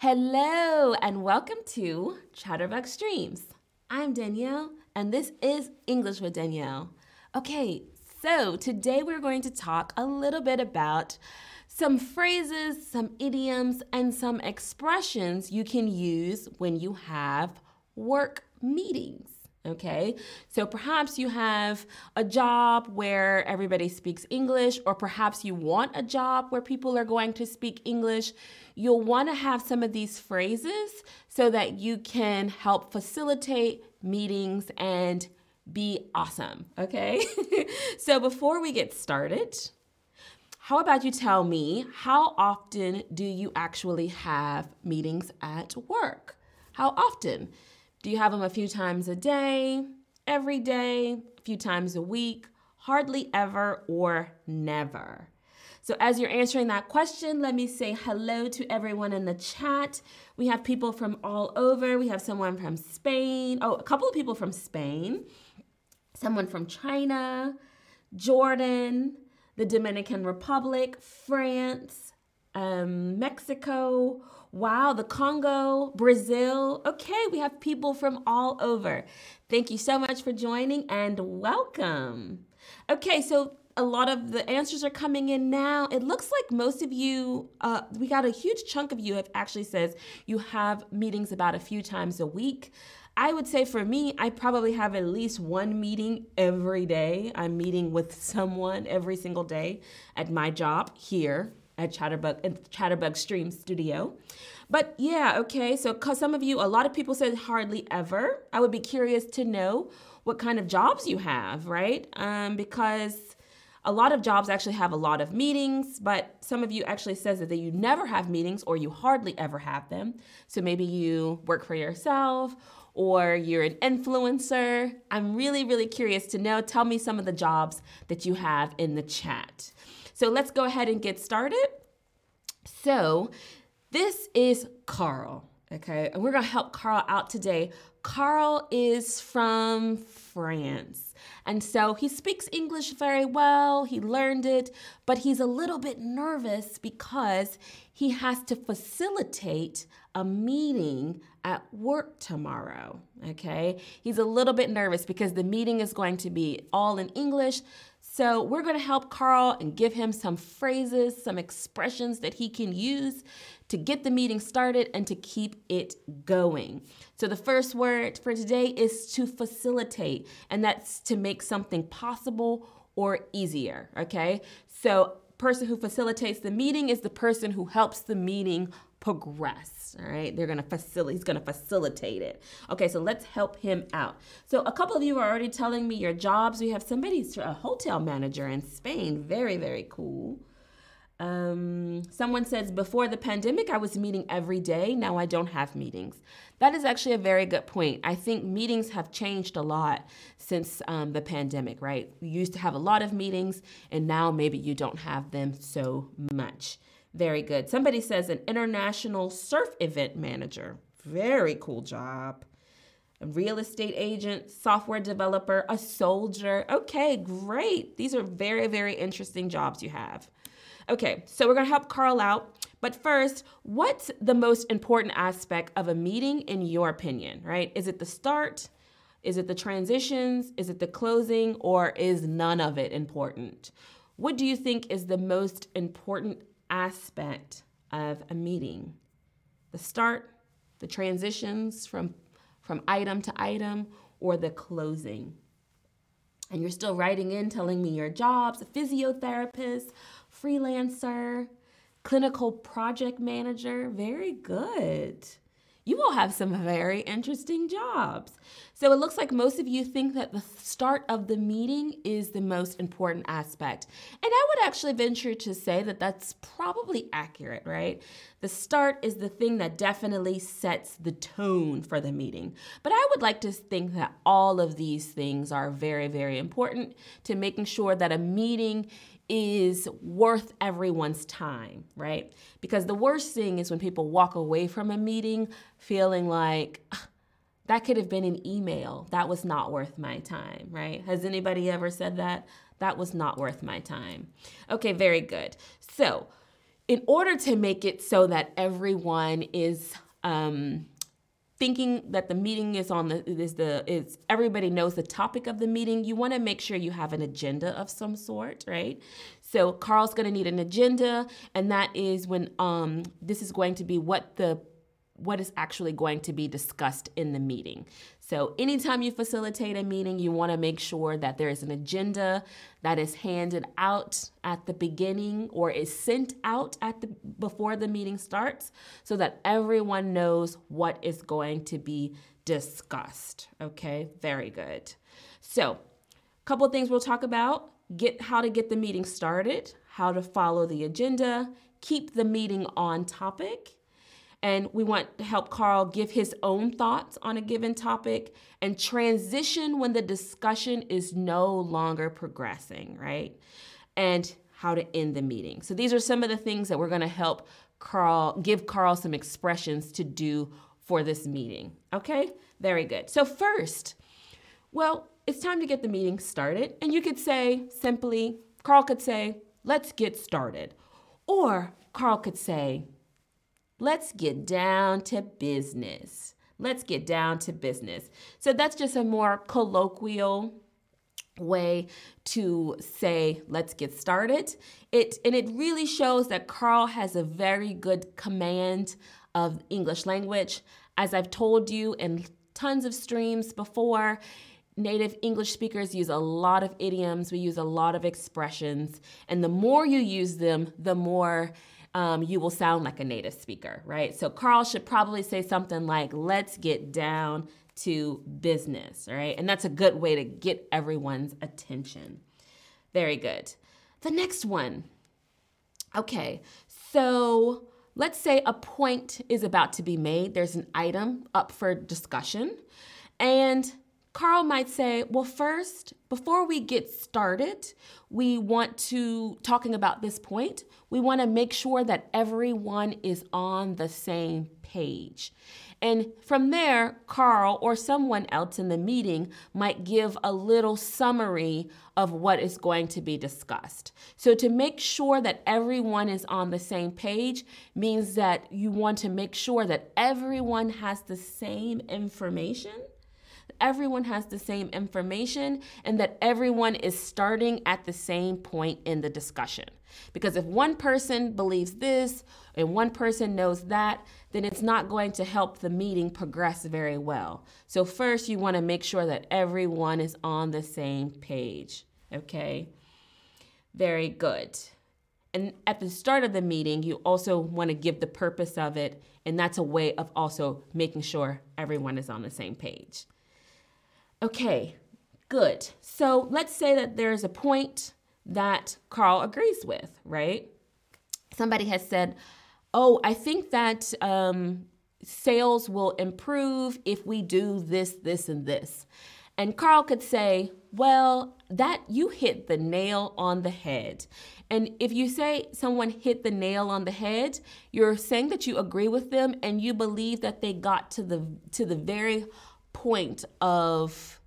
Hello, and welcome to Chatterbug Streams. I'm Danielle, and this is English with Danielle. Okay, so today we're going to talk a little bit about some phrases, some idioms, and some expressions you can use when you have work meetings. Okay, so perhaps you have a job where everybody speaks English, or perhaps you want a job where people are going to speak English. You'll want to have some of these phrases so that you can help facilitate meetings and be awesome. Okay, so before we get started, how about you tell me how often do you actually have meetings at work? How often? Do you have them a few times a day, every day, a few times a week, hardly ever, or never? So, as you're answering that question, let me say hello to everyone in the chat. We have people from all over. We have someone from Spain. Oh, a couple of people from Spain, someone from China, Jordan, the Dominican Republic, France, um, Mexico. Wow, the Congo, Brazil. Okay, we have people from all over. Thank you so much for joining and welcome. Okay, so a lot of the answers are coming in now. It looks like most of you, uh, we got a huge chunk of you have actually says you have meetings about a few times a week. I would say for me, I probably have at least one meeting every day. I'm meeting with someone every single day at my job here at Chatterbug at Chatterbug Stream Studio. But yeah, okay. So cause some of you, a lot of people said hardly ever. I would be curious to know what kind of jobs you have, right? Um, because a lot of jobs actually have a lot of meetings, but some of you actually says that you never have meetings or you hardly ever have them. So maybe you work for yourself or you're an influencer. I'm really, really curious to know. Tell me some of the jobs that you have in the chat. So let's go ahead and get started. So this is Carl, okay? And we're gonna help Carl out today. Carl is from France. And so he speaks English very well, he learned it, but he's a little bit nervous because he has to facilitate a meeting at work tomorrow. Okay. He's a little bit nervous because the meeting is going to be all in English. So, we're going to help Carl and give him some phrases, some expressions that he can use to get the meeting started and to keep it going. So, the first word for today is to facilitate, and that's to make something possible or easier. Okay. So, person who facilitates the meeting is the person who helps the meeting progress. All right, they're gonna facilitate. He's gonna facilitate it. Okay, so let's help him out. So a couple of you are already telling me your jobs. We have somebody, a hotel manager in Spain. Very, very cool. Um, someone says before the pandemic, I was meeting every day. Now I don't have meetings. That is actually a very good point. I think meetings have changed a lot since um, the pandemic, right? You used to have a lot of meetings, and now maybe you don't have them so much. Very good. Somebody says an international surf event manager. Very cool job. A real estate agent, software developer, a soldier. Okay, great. These are very, very interesting jobs you have. Okay, so we're gonna help Carl out. But first, what's the most important aspect of a meeting in your opinion, right? Is it the start? Is it the transitions? Is it the closing? Or is none of it important? What do you think is the most important aspect of a meeting the start, the transitions from, from item to item, or the closing. And you're still writing in telling me your jobs a physiotherapist, freelancer, clinical project manager. Very good you will have some very interesting jobs. So it looks like most of you think that the start of the meeting is the most important aspect. And I would actually venture to say that that's probably accurate, right? The start is the thing that definitely sets the tone for the meeting. But I would like to think that all of these things are very, very important to making sure that a meeting is worth everyone's time, right? Because the worst thing is when people walk away from a meeting feeling like that could have been an email. That was not worth my time, right? Has anybody ever said that? That was not worth my time. Okay, very good. So, in order to make it so that everyone is um, thinking that the meeting is on the is the is everybody knows the topic of the meeting you want to make sure you have an agenda of some sort right so carl's going to need an agenda and that is when um this is going to be what the what is actually going to be discussed in the meeting. So, anytime you facilitate a meeting, you want to make sure that there is an agenda that is handed out at the beginning or is sent out at the before the meeting starts so that everyone knows what is going to be discussed. Okay? Very good. So, a couple things we'll talk about, get how to get the meeting started, how to follow the agenda, keep the meeting on topic, and we want to help Carl give his own thoughts on a given topic and transition when the discussion is no longer progressing, right? And how to end the meeting. So these are some of the things that we're going to help Carl give Carl some expressions to do for this meeting. Okay? Very good. So first, well, it's time to get the meeting started. And you could say simply, Carl could say, let's get started. Or Carl could say, Let's get down to business. Let's get down to business. So that's just a more colloquial way to say let's get started it and it really shows that carl has a very good command of english language as i've told you in tons of streams before native english speakers use a lot of idioms we use a lot of expressions and the more you use them the more um, you will sound like a native speaker, right? So Carl should probably say something like, let's get down to business, right? And that's a good way to get everyone's attention. Very good. The next one. Okay, so let's say a point is about to be made, there's an item up for discussion, and Carl might say, well, first, before we get started, we want to, talking about this point, we want to make sure that everyone is on the same page. And from there, Carl or someone else in the meeting might give a little summary of what is going to be discussed. So, to make sure that everyone is on the same page means that you want to make sure that everyone has the same information everyone has the same information and that everyone is starting at the same point in the discussion. Because if one person believes this and one person knows that, then it's not going to help the meeting progress very well. So, first, you want to make sure that everyone is on the same page. Okay? Very good. And at the start of the meeting, you also want to give the purpose of it, and that's a way of also making sure everyone is on the same page. Okay, good. So let's say that there's a point that Carl agrees with, right? Somebody has said, Oh, I think that um, sales will improve if we do this, this, and this. And Carl could say, Well, that you hit the nail on the head. And if you say someone hit the nail on the head, you're saying that you agree with them and you believe that they got to the to the very point of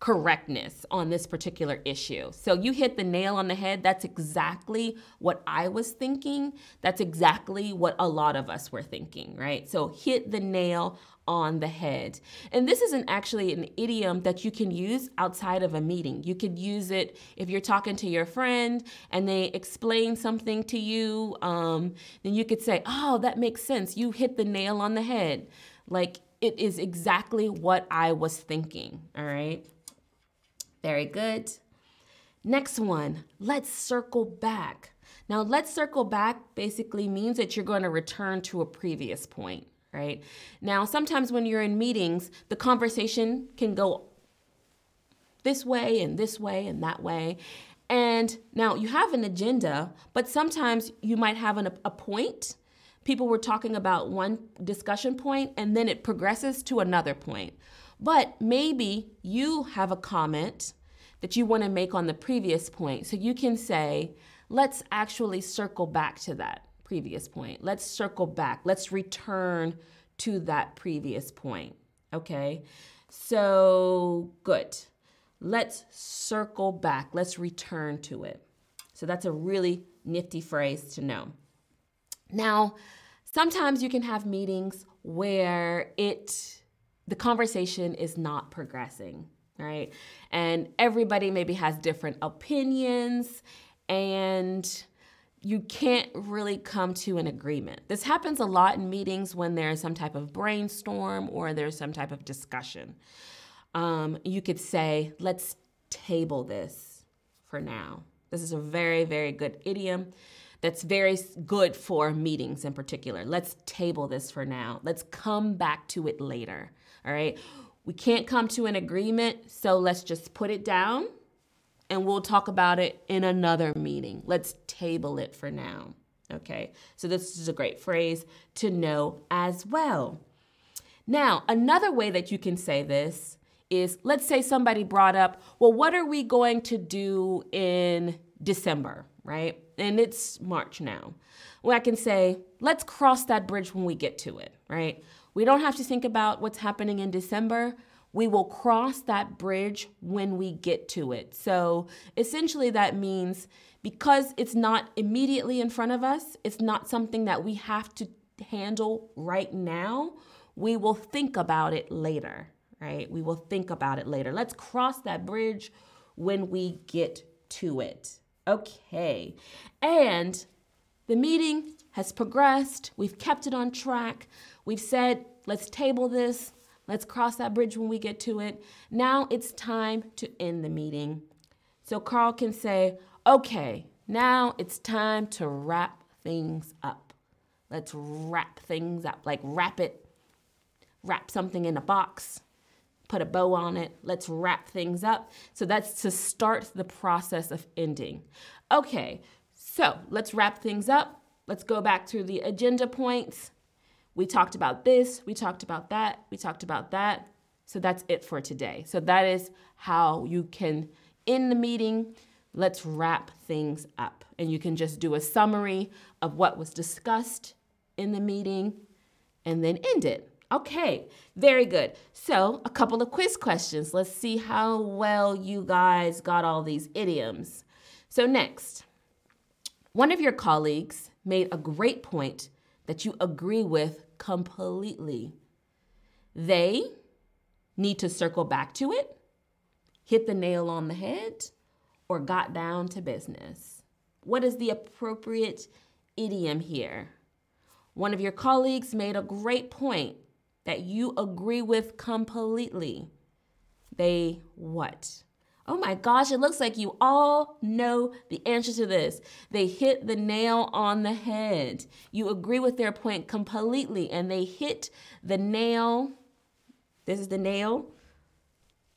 correctness on this particular issue. So you hit the nail on the head. That's exactly what I was thinking. That's exactly what a lot of us were thinking, right? So hit the nail on the head. And this isn't actually an idiom that you can use outside of a meeting. You could use it if you're talking to your friend and they explain something to you. Um, then you could say, Oh, that makes sense. You hit the nail on the head. Like, it is exactly what I was thinking. All right. Very good. Next one, let's circle back. Now, let's circle back basically means that you're going to return to a previous point, right? Now, sometimes when you're in meetings, the conversation can go this way and this way and that way. And now you have an agenda, but sometimes you might have an, a point people were talking about one discussion point and then it progresses to another point. But maybe you have a comment that you want to make on the previous point. So you can say, let's actually circle back to that previous point. Let's circle back. Let's return to that previous point. Okay? So good. Let's circle back. Let's return to it. So that's a really nifty phrase to know. Now, sometimes you can have meetings where it the conversation is not progressing, right? And everybody maybe has different opinions and you can't really come to an agreement. This happens a lot in meetings when there's some type of brainstorm or there's some type of discussion. Um, you could say, let's table this for now. This is a very, very good idiom that's very good for meetings in particular. Let's table this for now. Let's come back to it later. All right. We can't come to an agreement, so let's just put it down and we'll talk about it in another meeting. Let's table it for now. Okay, so this is a great phrase to know as well. Now, another way that you can say this is let's say somebody brought up, well, what are we going to do in December, right? And it's March now. Well, I can say, let's cross that bridge when we get to it, right? We don't have to think about what's happening in December. We will cross that bridge when we get to it. So essentially, that means because it's not immediately in front of us, it's not something that we have to handle right now. We will think about it later, right? We will think about it later. Let's cross that bridge when we get to it. Okay. And the meeting has progressed. We've kept it on track. We've said, let's table this. Let's cross that bridge when we get to it. Now it's time to end the meeting. So Carl can say, okay, now it's time to wrap things up. Let's wrap things up, like wrap it, wrap something in a box, put a bow on it. Let's wrap things up. So that's to start the process of ending. Okay, so let's wrap things up. Let's go back through the agenda points. We talked about this, we talked about that, we talked about that. So that's it for today. So that is how you can end the meeting. Let's wrap things up. And you can just do a summary of what was discussed in the meeting and then end it. Okay, very good. So, a couple of quiz questions. Let's see how well you guys got all these idioms. So, next, one of your colleagues made a great point that you agree with completely. They need to circle back to it, hit the nail on the head, or got down to business. What is the appropriate idiom here? One of your colleagues made a great point that you agree with completely. They what? Oh my gosh, it looks like you all know the answer to this. They hit the nail on the head. You agree with their point completely, and they hit the nail. This is the nail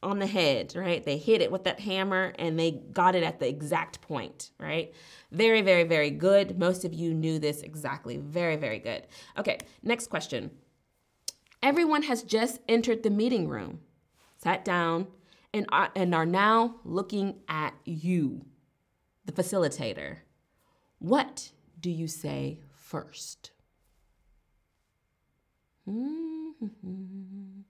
on the head, right? They hit it with that hammer and they got it at the exact point, right? Very, very, very good. Most of you knew this exactly. Very, very good. Okay, next question. Everyone has just entered the meeting room, sat down, and are, and are now looking at you, the facilitator. What do you say first? Mm-hmm.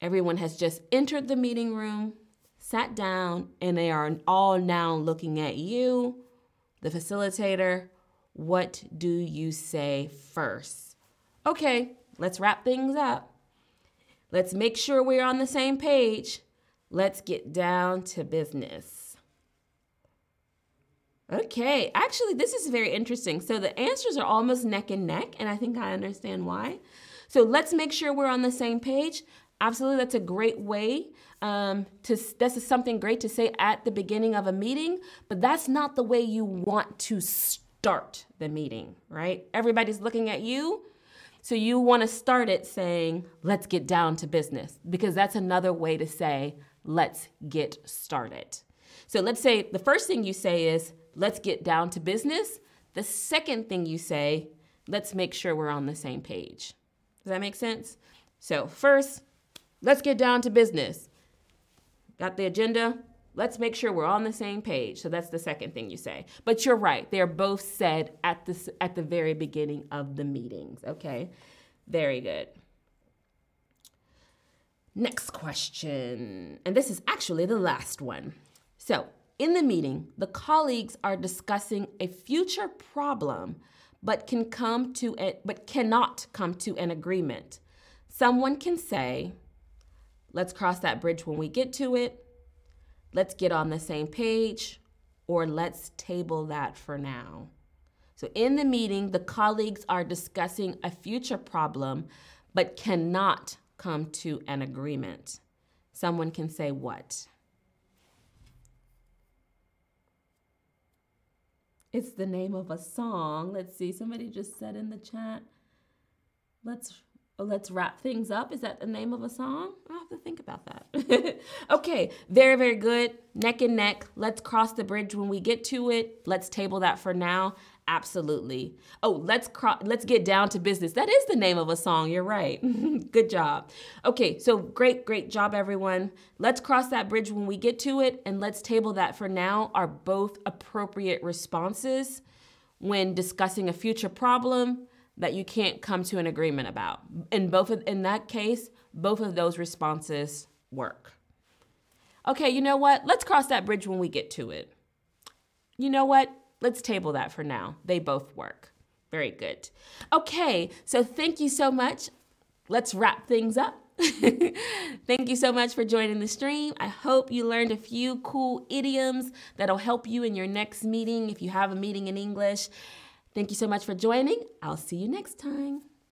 Everyone has just entered the meeting room, sat down, and they are all now looking at you, the facilitator. What do you say first? Okay, let's wrap things up. Let's make sure we're on the same page. Let's get down to business. Okay, actually, this is very interesting. So the answers are almost neck and neck, and I think I understand why. So let's make sure we're on the same page. Absolutely, that's a great way um, to. This is something great to say at the beginning of a meeting, but that's not the way you want to start the meeting, right? Everybody's looking at you. So you want to start it saying, let's get down to business, because that's another way to say, let's get started. So let's say the first thing you say is, let's get down to business. The second thing you say, let's make sure we're on the same page. Does that make sense? So, first, let's get down to business. Got the agenda? Let's make sure we're on the same page. So that's the second thing you say. But you're right. They're both said at the at the very beginning of the meetings, okay? Very good. Next question. And this is actually the last one. So, in the meeting, the colleagues are discussing a future problem, but can come to it but cannot come to an agreement. Someone can say, let's cross that bridge when we get to it. Let's get on the same page or let's table that for now. So in the meeting, the colleagues are discussing a future problem but cannot come to an agreement. Someone can say what? It's the name of a song. Let's see. Somebody just said in the chat. Let's let's wrap things up. Is that the name of a song? I'll have to think about that. okay, very, very good. Neck and neck. Let's cross the bridge when we get to it. Let's table that for now. Absolutely. Oh, let's cro- let's get down to business. That is the name of a song. You're right. Good job. Okay, so great, great job, everyone. Let's cross that bridge when we get to it, and let's table that for now. Are both appropriate responses when discussing a future problem that you can't come to an agreement about. In both of, in that case, both of those responses work. Okay, you know what? Let's cross that bridge when we get to it. You know what? let's table that for now. They both work. Very good. Okay, so thank you so much. Let's wrap things up. Thank you so much for joining the stream. I hope you learned a few cool idioms that'll help you in your next meeting if you have a meeting in English. Thank you so much for joining. I'll see you next time.